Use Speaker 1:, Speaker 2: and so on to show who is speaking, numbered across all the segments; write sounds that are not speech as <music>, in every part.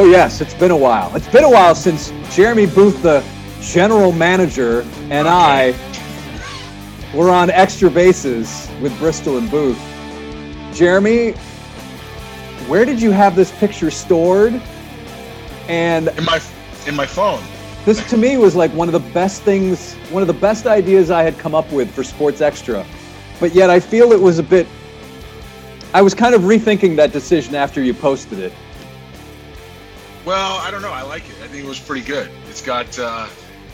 Speaker 1: Oh, yes, it's been a while. It's been a while since Jeremy Booth, the general manager, and I were on extra bases with Bristol and Booth. Jeremy, where did you have this picture stored? And
Speaker 2: in my in my phone.
Speaker 1: This to me was like one of the best things, one of the best ideas I had come up with for Sports Extra. But yet I feel it was a bit I was kind of rethinking that decision after you posted it.
Speaker 2: Well, I don't know. I like it. I think it was pretty good. It's got uh,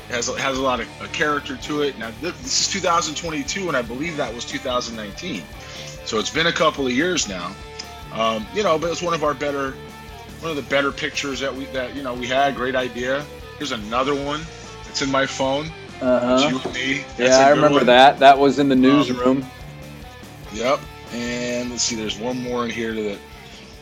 Speaker 2: has has a lot of a character to it. Now this is 2022, and I believe that was 2019. So it's been a couple of years now. Um, you know, but it's one of our better, one of the better pictures that we that you know we had. Great idea. Here's another one. It's in my phone.
Speaker 1: Uh huh. Yeah, I remember one. that. That was in the um, newsroom. Um,
Speaker 2: yep. And let's see. There's one more in here that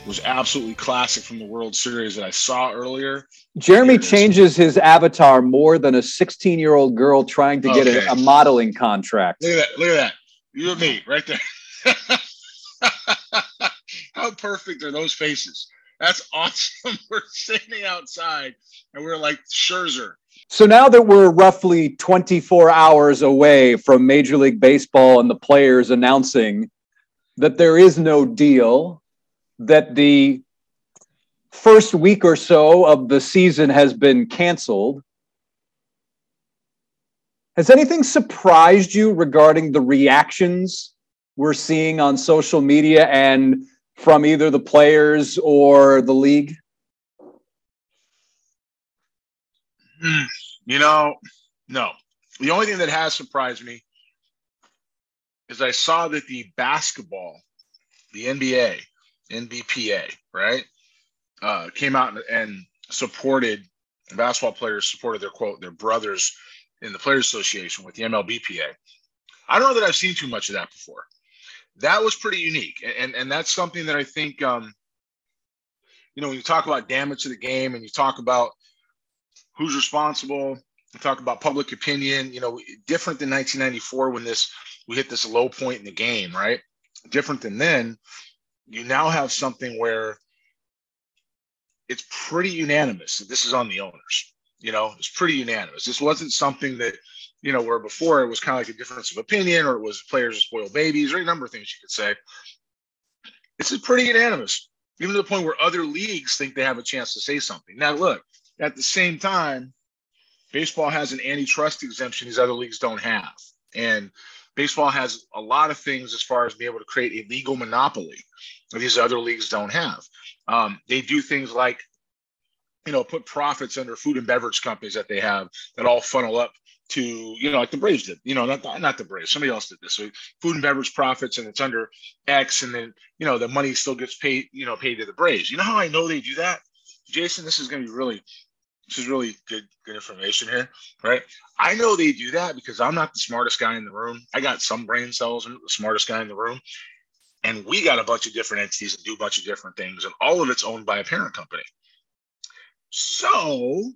Speaker 2: was absolutely classic from the World Series that I saw earlier.
Speaker 1: Jeremy changes his avatar more than a 16 year old girl trying to get a, a, modeling contract.
Speaker 2: Look at that. Look at that. You and me right there. <laughs> How perfect are those faces? That's awesome. <laughs> We're sitting outside and we're like Scherzer.
Speaker 1: So now that we're roughly 24 hours away from Major League Baseball and the players announcing that there is no deal, that the first week or so of the season has been canceled. Has anything surprised you regarding the reactions we're seeing on social media and from either the players or the league?
Speaker 2: Hmm. You know, no. The only thing that has surprised me is I saw that the basketball, the NBA, NBPA, right, uh, came out and supported basketball players supported their quote their brothers in the Players Association with the MLBPA. I don't know that I've seen too much of that before. That was pretty unique, and and that's something that I think, um, you know, when you talk about damage to the game and you talk about who's responsible, you talk about public opinion. You know, different than 1994 when this we hit this low point in the game, right? Different than then you now have something where it's pretty unanimous that this is on the owners. You know, it's pretty unanimous. This wasn't something that, you know, where before it was kind of like a difference of opinion or it was players spoil babies or a number of things you could say. This is pretty unanimous, even to the point where other leagues think they have a chance to say something. Now, look, at the same time, baseball has an antitrust exemption these other leagues don't have. And baseball has a lot of things as far as being able to create a legal monopoly these other leagues don't have. Um, they do things like, you know, put profits under food and beverage companies that they have that all funnel up to, you know, like the Braves did. You know, not not the Braves, somebody else did this. So food and beverage profits, and it's under X, and then you know the money still gets paid, you know, paid to the Braves. You know how I know they do that, Jason? This is going to be really this is really good good information here, right? I know they do that because I'm not the smartest guy in the room. I got some brain cells, I'm the smartest guy in the room. And we got a bunch of different entities that do a bunch of different things, and all of it's owned by a parent company. So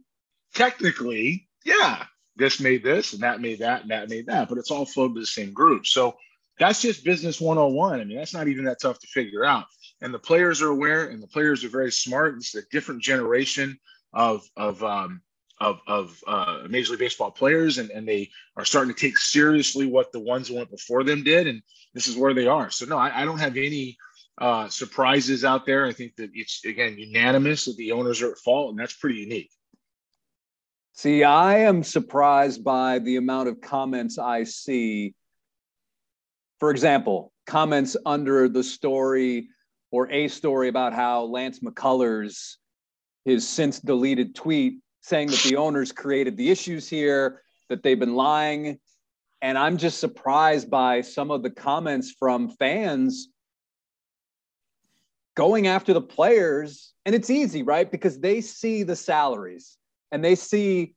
Speaker 2: technically, yeah, this made this and that made that and that made that, but it's all flowed to the same group. So that's just business 101. I mean, that's not even that tough to figure out. And the players are aware and the players are very smart. It's a different generation of of um, of, of uh, Major League Baseball players, and, and they are starting to take seriously what the ones who went before them did, and this is where they are. So no, I, I don't have any uh, surprises out there. I think that it's again unanimous that the owners are at fault, and that's pretty unique.
Speaker 1: See, I am surprised by the amount of comments I see. For example, comments under the story or a story about how Lance McCullers his since deleted tweet saying that the owners created the issues here, that they've been lying. And I'm just surprised by some of the comments from fans going after the players. And it's easy, right? Because they see the salaries and they see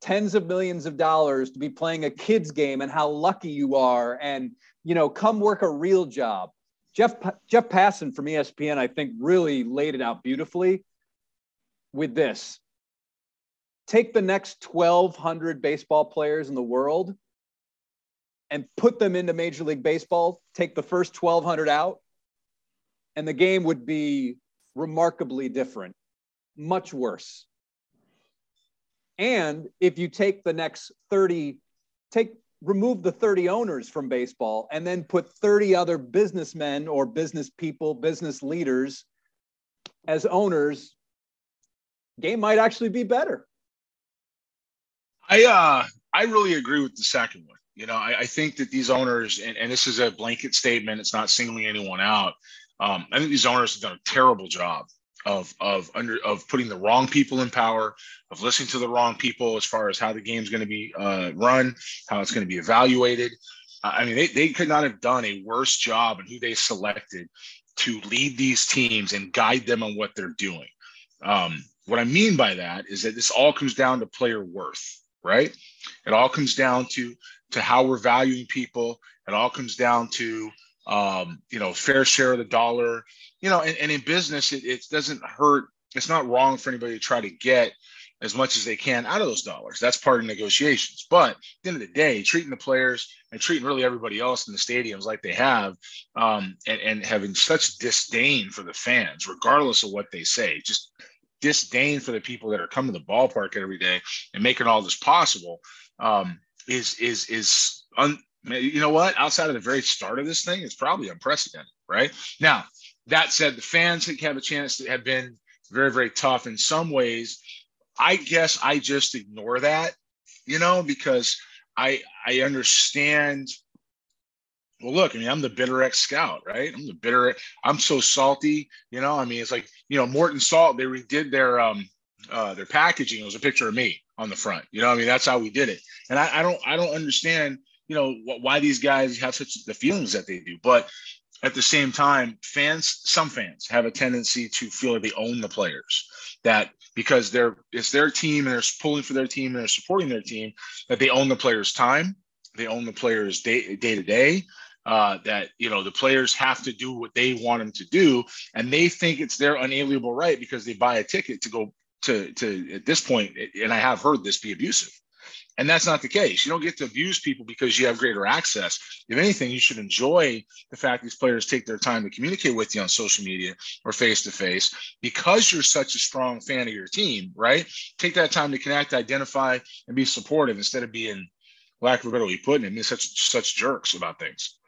Speaker 1: tens of millions of dollars to be playing a kids game and how lucky you are and you know come work a real job jeff jeff passan from espn i think really laid it out beautifully with this take the next 1,200 baseball players in the world and put them into Major League Baseball, take the first 1,200 out, and the game would be remarkably different. much worse. And if you take the next 30, take remove the 30 owners from baseball and then put 30 other businessmen or business people, business leaders as owners, game might actually be better.
Speaker 2: I uh I really agree with the second one. You know, I, I think that these owners, and, and, this is a blanket statement, it's not singling anyone out. Um, I think these owners have done a terrible job of of under of putting the wrong people in power, of listening to the wrong people as far as how the game's going to be uh, run, how it's going to be evaluated. I mean, they, they could not have done a worse job in who they selected to lead these teams and guide them on what they're doing. Um, what I mean by that is that this all comes down to player worth, right? It all comes down to to how we're valuing people. It all comes down to um, you know fair share of the dollar you know, and, and in business, it, it doesn't hurt. It's not wrong for anybody to try to get as much as they can out of those dollars. That's part of negotiations. But at the end of the day, treating the players and treating really everybody else in the stadiums like they have, um, and, and having such disdain for the fans, regardless of what they say, just disdain for the people that are coming to the ballpark every day and making all this possible, um, is is is un, you know what? Outside of the very start of this thing, it's probably unprecedented, right? Now, that said, the fans have a chance to have been very, very tough in some ways. I guess I just ignore that, you know, because I I understand. Well, look, I mean, I'm the bitter ex scout, right? I'm the bitter. I'm so salty, you know. I mean, it's like you know, Morton Salt. They redid their um uh, their packaging. It was a picture of me on the front. You know, I mean, that's how we did it. And I, I don't I don't understand, you know, wh- why these guys have such the feelings that they do. But at the same time, fans, some fans have a tendency to feel like they own the players. That because they're it's their team and they're pulling for their team and they're supporting their team, that they own the players' time, they own the players' day day to day. Uh, that you know the players have to do what they want them to do, and they think it's their unalienable right because they buy a ticket to go to to at this point. And I have heard this be abusive and that's not the case. You don't get to abuse people because you have greater access. If anything, you should enjoy the fact these players take their time to communicate with you on social media or face to face because you're such a strong fan of your team, right? Take that time to connect, identify, and be supportive instead of being, lack of a better way of putting it, being such such jerks about things.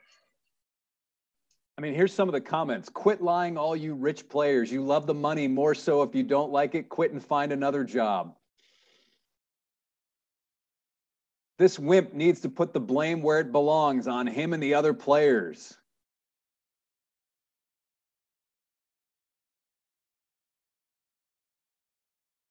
Speaker 1: I mean, here's some of the comments. Quit lying, all you rich players. You love the money more so if you don't like it, quit and find another job. This wimp needs to put the blame where it belongs on him and the other players.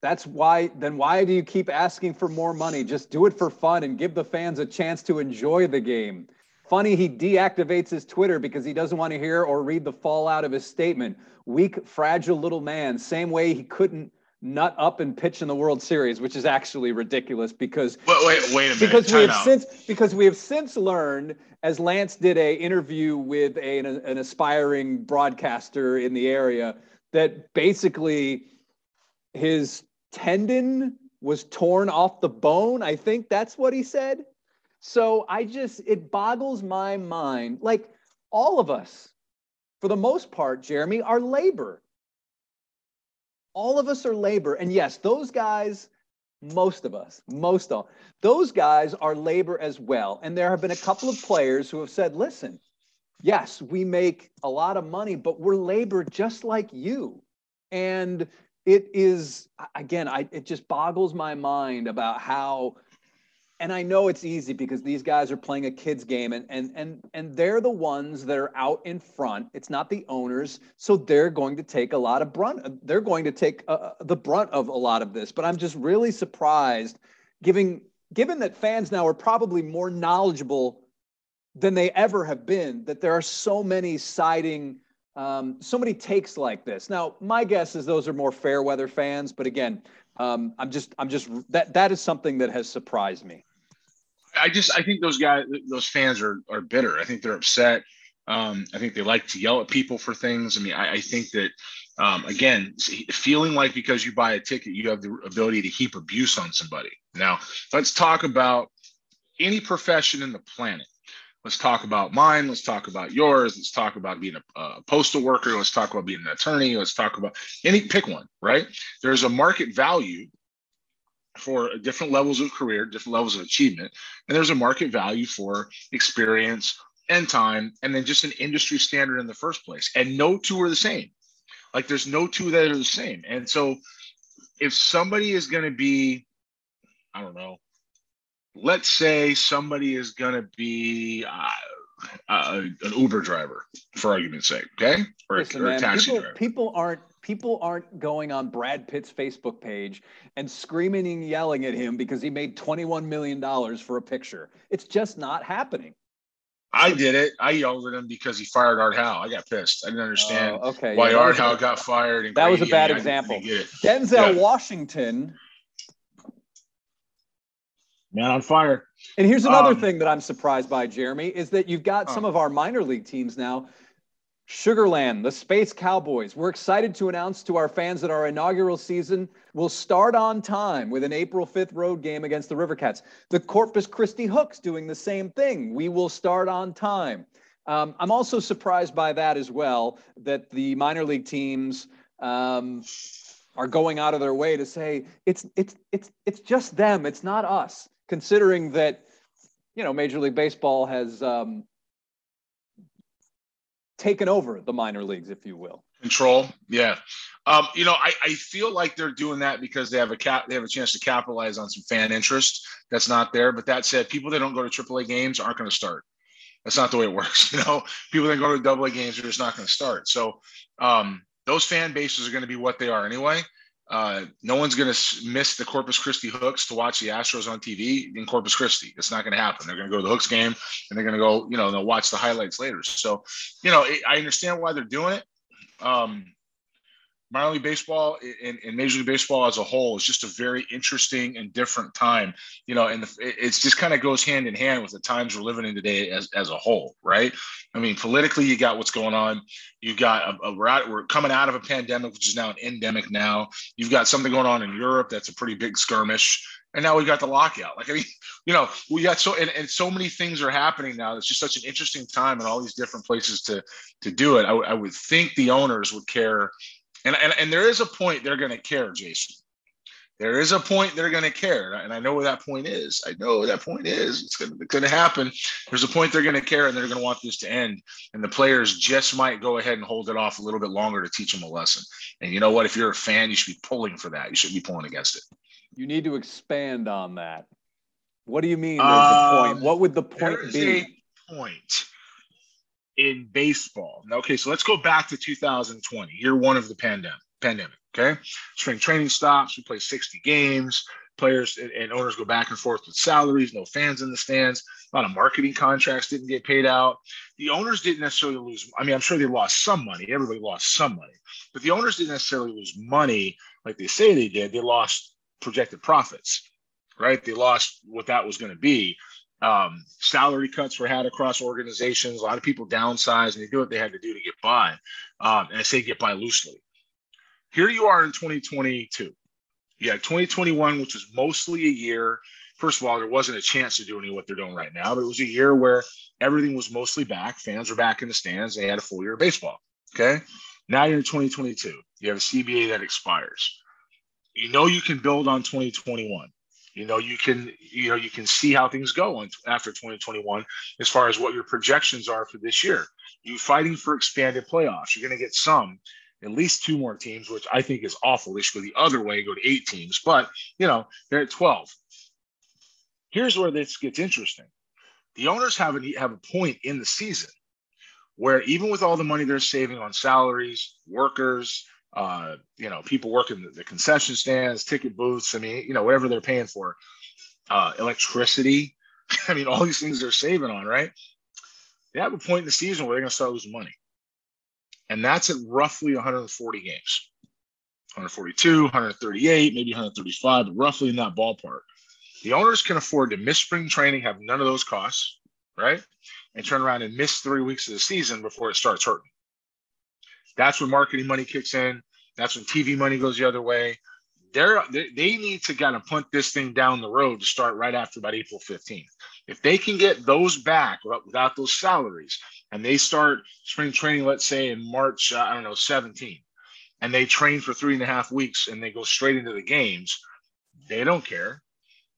Speaker 1: That's why, then why do you keep asking for more money? Just do it for fun and give the fans a chance to enjoy the game. Funny, he deactivates his Twitter because he doesn't want to hear or read the fallout of his statement. Weak, fragile little man. Same way he couldn't nut up and pitch in the World Series, which is actually ridiculous because
Speaker 2: wait, wait, wait a minute.
Speaker 1: Because
Speaker 2: Time
Speaker 1: we have
Speaker 2: out.
Speaker 1: since because we have since learned, as Lance did a interview with a, an, an aspiring broadcaster in the area, that basically his tendon was torn off the bone. I think that's what he said. So I just it boggles my mind. Like all of us, for the most part, Jeremy, are labor all of us are labor. And yes, those guys, most of us, most all, those guys are labor as well. And there have been a couple of players who have said, listen, yes, we make a lot of money, but we're labor just like you. And it is, again, I, it just boggles my mind about how and I know it's easy because these guys are playing a kids game and and and and they're the ones that are out in front. It's not the owners, so they're going to take a lot of brunt. They're going to take uh, uh, the brunt of a lot of this. But I'm just really surprised, given given that fans now are probably more knowledgeable than they ever have been, that there are so many siding. Um, so many takes like this. Now, my guess is those are more fair weather fans, but again, um, I'm just, I'm just that that is something that has surprised me.
Speaker 2: I just I think those guys, those fans are are bitter. I think they're upset. Um, I think they like to yell at people for things. I mean, I, I think that um, again, feeling like because you buy a ticket, you have the ability to heap abuse on somebody. Now, let's talk about any profession in the planet. Let's talk about mine. Let's talk about yours. Let's talk about being a, a, postal worker. Let's talk about being an attorney. Let's talk about any pick one, right? There's a market value for different levels of career, different levels of achievement, and there's a market value for experience and time, and then just an industry standard in the first place. And no two are the same. Like there's no two that are the same. And so if somebody is going to be, I don't know, let's say somebody is going to be uh, uh, an Uber driver, for argument's sake, okay,
Speaker 1: or, Listen, or a taxi people, driver. People aren't people aren't going on Brad Pitt's Facebook page and screaming and yelling at him because he made twenty one million dollars for a picture. It's just not happening.
Speaker 2: I did it. I yelled at him because he fired Art Howe. I got pissed. I didn't understand uh, okay, why yeah, Art Howe got fired.
Speaker 1: that was a bad example. Denzel yeah. Washington
Speaker 2: man on fire.
Speaker 1: And here's another um, thing that I'm surprised by, Jeremy, is that you've got some of our minor league teams now. Sugarland, the Space Cowboys. We're excited to announce to our fans that our inaugural season will start on time with an April 5th road game against the River Cats. The Corpus Christi Hooks doing the same thing. We will start on time. Um, I'm also surprised by that as well, that the minor league teams um, are going out of their way to say it's it's it's it's just them, it's not us considering that you know Major League Baseball has um, taken over the minor leagues, if you will.
Speaker 2: Control, yeah. Um, you know, I, I feel like they're doing that because they have a cap, they have a chance to capitalize on some fan interest that's not there. But that said, people that don't go to AAA games aren't going to start. That's not the way it works. <laughs> You know, people that go to AA games are just not going to start. So um, those fan bases are going to be what they are anyway. Uh, no one's going to miss the Corpus Christi Hooks to watch the Astros on TV in Corpus Christi. It's not going to happen. They're going to go to the Hooks game and they're going to go, you know, they'll watch the highlights later. So, you know, I understand why they're doing it. Um, minor league baseball and, and, major league baseball as a whole is just a very interesting and different time you know and it's just kind of goes hand in hand with the times we're living in today as, as a whole right i mean politically you got what's going on you've got a, a we're, out, we're coming out of a pandemic which is now an endemic now you've got something going on in europe that's a pretty big skirmish and now we got the lockout. Like I mean, <laughs> you know, we got so and, and so many things are happening now. It's just such an interesting time and all these different places to to do it. I, w- I would think the owners would care and, and, and there is a point they're going to care, Jason. There is a point they're going to care. And I know where that point is. I know where that point is. It's going to happen. There's a point they're going to care and they're going to want this to end. And the players just might go ahead and hold it off a little bit longer to teach them a lesson. And you know what? If you're a fan, you should be pulling for that. You should be pulling against it.
Speaker 1: You need to expand on that. What do you mean? There's um, a point. What would the point be?
Speaker 2: point in baseball. Okay, so let's go back to 2020, year one of the pandemic. Pandemic. Okay, spring training stops. We play 60 games. Players and owners go back and forth with salaries. No fans in the stands. A lot of marketing contracts didn't get paid out. The owners didn't necessarily lose. I mean, I'm sure they lost some money. Everybody lost some money, but the owners didn't necessarily lose money like they say they did. They lost projected profits, right? They lost what that was going to be. Um, salary cuts were had across organizations. A lot of people downsized and they do what they had to do to get by. Um, and I say get by loosely. Here you are in 2022. You had 2021, which was mostly a year. First of all, there wasn't a chance to do any of what they're doing right now, but it was a year where everything was mostly back. Fans were back in the stands. They had a full year of baseball. Okay. Now you're in 2022. You have a CBA that expires. You know you can build on 2021 you know you can you know you can see how things go after 2021 as far as what your projections are for this year. You fighting for expanded playoffs you're going to get some at least two more teams which i think is awful. They should go the other way go to eight teams but you know they're at 12 here's where this gets interesting. The owners have a, have a point in the season where even with all the money they're saving on salaries workers uh, you know, people working the, the, concession stands, ticket booths. I mean, you know, whatever they're paying for, uh, electricity. <laughs> I mean, all these things they're saving on, right? They have a point in the season where they're going to start losing money. And that's at roughly 140 games 142, 138, maybe 135, but roughly in that ballpark. The owners can afford to miss spring training, have none of those costs, right? And turn around and miss three weeks of the season before it starts hurting. That's when marketing money kicks in. That's when TV money goes the other way. They're, they, they need to kind of punt this thing down the road to start right after about April 15th. If they can get those back without, those salaries, and they start spring training, let's say in March, uh, I don't know, 17, and they train for three and a half weeks and they go straight into the games, they don't care.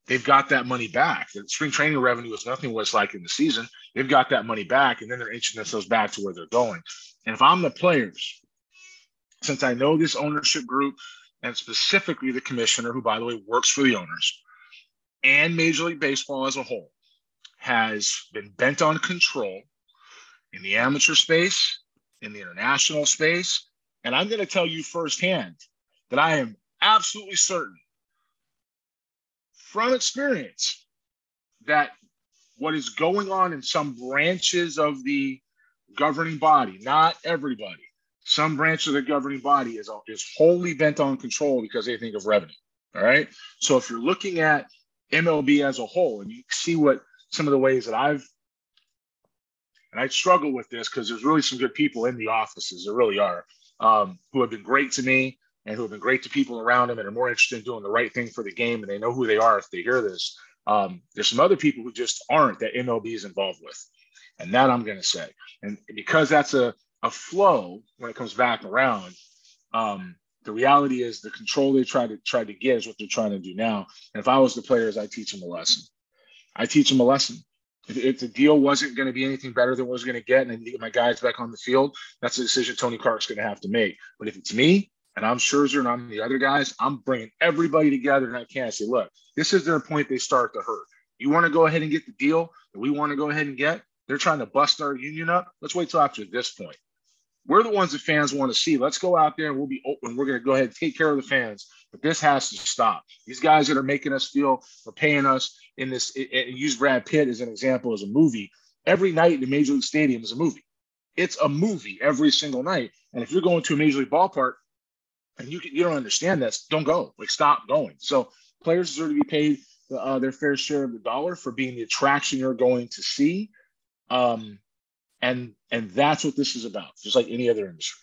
Speaker 2: They've got that money back. The spring training revenue is nothing what it's like in the season. They've got that money back, and then they're inching themselves back to where they're going. And if I'm the players, since I know this ownership group and specifically the commissioner, who by the way works for the owners, and Major League Baseball as a whole, has been bent on control in the amateur space, in the international space. And I'm going to tell you firsthand that I am absolutely certain from experience that what is going on in some branches of the governing body, not everybody, some branch of the governing body is, is wholly bent on control because they think of revenue. All right. So if you're looking at MLB as a whole and you see what some of the ways that I've and I struggle with this because there's really some good people in the offices. There really are um, who have been great to me and who have been great to people around them and are more interested in doing the right thing for the game and they know who they are if they hear this. Um, there's some other people who just aren't that MLB is involved with, and that I'm going to say. And because that's a a flow when it comes back around, um, the reality is the control they try to try to get is what they're trying to do now. And if I was the players, I teach them a lesson. I teach them a lesson. If, if the deal wasn't going to be anything better than what I was going to get, and to get my guys back on the field, that's a decision Tony Clark's going to have to make. But if it's me and I'm Scherzer and I'm the other guys, I'm bringing everybody together and I can't say, look, this is their point they start to hurt. You want to go ahead and get the deal that we want to go ahead and get? They're trying to bust our union up. Let's wait till after this point. We're the ones that fans want to see. Let's go out there and we'll be open. We're going to go ahead and take care of the fans. But this has to stop. These guys that are making us feel are paying us in this. Use Brad Pitt as an example as a movie. Every night in the Major League Stadium is a movie. It's a movie every single night. And if you're going to a Major League ballpark and you you don't understand this, don't go. Like stop going. So players deserve to be paid uh, their fair share of the dollar for being the attraction you're going to see. Um, and and that's what this is about, just like any other industry.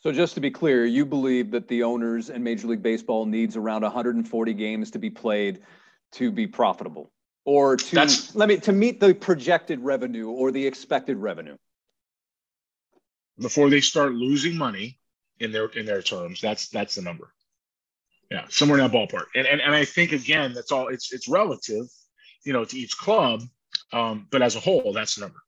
Speaker 1: So just to be clear, you believe that the owners and Major League Baseball needs around 140 games to be played to be profitable, or to that's, let me to meet the projected revenue or the expected revenue
Speaker 2: before they start losing money in their in their terms. That's that's the number. Yeah, somewhere in that ballpark. And and, and I think again, that's all. It's it's relative, you know, to each club, um, but as a whole, that's the number.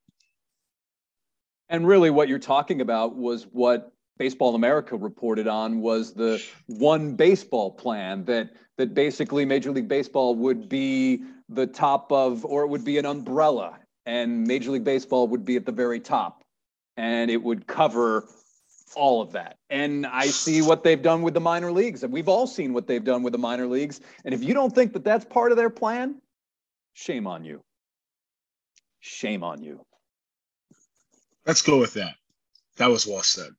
Speaker 1: And really, what you're talking about was what Baseball America reported on was the one baseball plan that that basically Major League Baseball would be the top of, or it would be an umbrella, and Major League Baseball would be at the very top, and it would cover all of that. And I see what they've done with the minor leagues, and we've all seen what they've done with the minor leagues. And if you don't think that that's part of their plan, shame on you. Shame on you.
Speaker 2: Let's go with that. That was well said.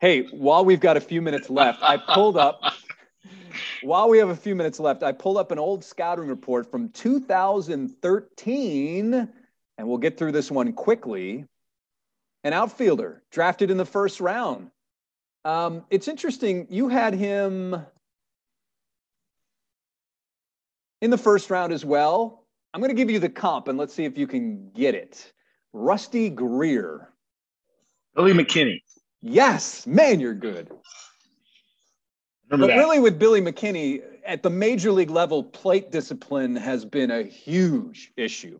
Speaker 1: Hey, while we've got a few minutes left, I pulled up. while we have a few minutes left, I pulled up an old scouting report from 2013, and we'll get through this one quickly. An outfielder drafted in the first round. Um, it's interesting. You had him in the first round as well. I'm going to give you the comp, and let's see if you can get it. Rusty Greer.
Speaker 2: Billy McKinney.
Speaker 1: Yes, man, you're good. Remember but that. really, with Billy McKinney at the major league level, plate discipline has been a huge issue.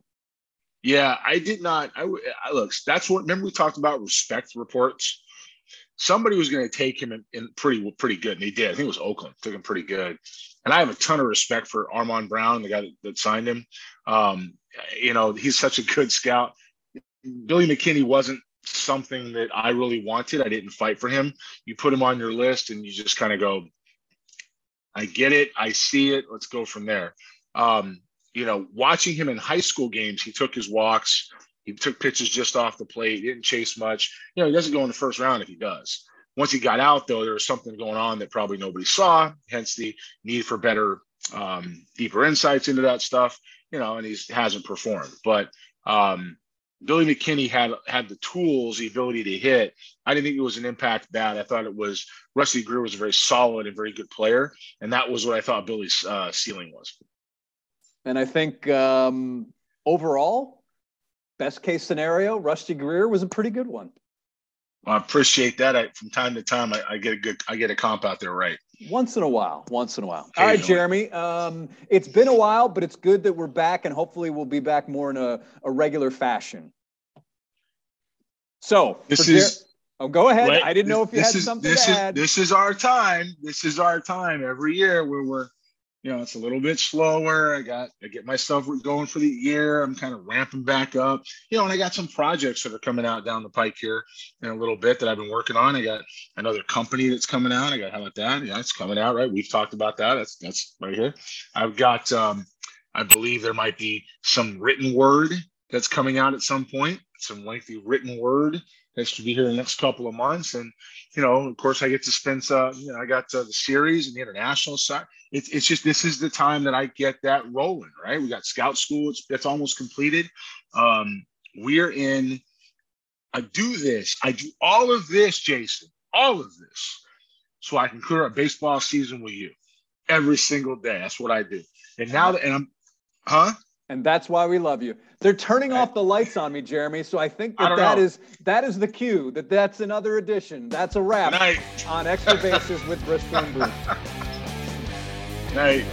Speaker 2: Yeah, I did not. I, I look. That's what. Remember, we talked about respect reports. Somebody was going to take him in, in, pretty pretty good, and they did. I think it was Oakland took him pretty good. And I have a ton of respect for Armand Brown, the guy that, that signed him. Um, you know, he's such a good scout. Billy McKinney wasn't something that I really wanted. I didn't fight for him. You put him on your list and you just kind of go, I get it. I see it. Let's go from there. Um, you know, watching him in high school games, he took his walks. He took pitches just off the plate. He didn't chase much. You know, he doesn't go in the first round if he does. Once he got out, though, there was something going on that probably nobody saw. Hence the need for better, um, deeper insights into that stuff. You know, and he hasn't performed. But um, Billy McKinney had had the tools, the ability to hit. I didn't think it was an impact bat. I thought it was Rusty Greer was a very solid and very good player, and that was what I thought Billy's uh, ceiling was.
Speaker 1: And I think um, overall, best case scenario, Rusty Greer was a pretty good one.
Speaker 2: Well, I appreciate that. I, from time to time, I, I, get a good, I get a comp out there right.
Speaker 1: Once in a while, once in a while. All right, Jeremy. Um, it's been a while, but it's good that we're back, and hopefully, we'll be back more in a, a regular fashion. So
Speaker 2: this is. Jer-
Speaker 1: oh, go ahead. I didn't know if you had
Speaker 2: is,
Speaker 1: something
Speaker 2: this
Speaker 1: to
Speaker 2: is,
Speaker 1: add.
Speaker 2: This is our time. This is our time every year where we're you know, it's a little bit slower. I got I get myself going for the year. I'm kind of ramping back up. You know, and I got some projects that are coming out down the pike here in a little bit that I've been working on. I got another company that's coming out. I got how about that? Yeah, it's coming out, right? We've talked about that. That's that's right here. I've got um I believe there might be some written word that's coming out at some point, some lengthy written word that to be here the next couple of months. And, you know, of course, I get to spend, uh, you know, I got uh, the series and the international side it's, it's just this is the time that I get that rolling, right? We got scout school, it's, it's almost completed. Um, we're in, I do this, I do all of this, Jason, all of this, so I can clear a baseball season with you every single day. That's what I do. And now that, and I'm, huh?
Speaker 1: And that's why we love you. They're turning off the lights on me, Jeremy. So I think that I that is, that is the cue. That that's another edition. That's a wrap on extra bases with Bristol and Booth. <laughs>
Speaker 2: Night.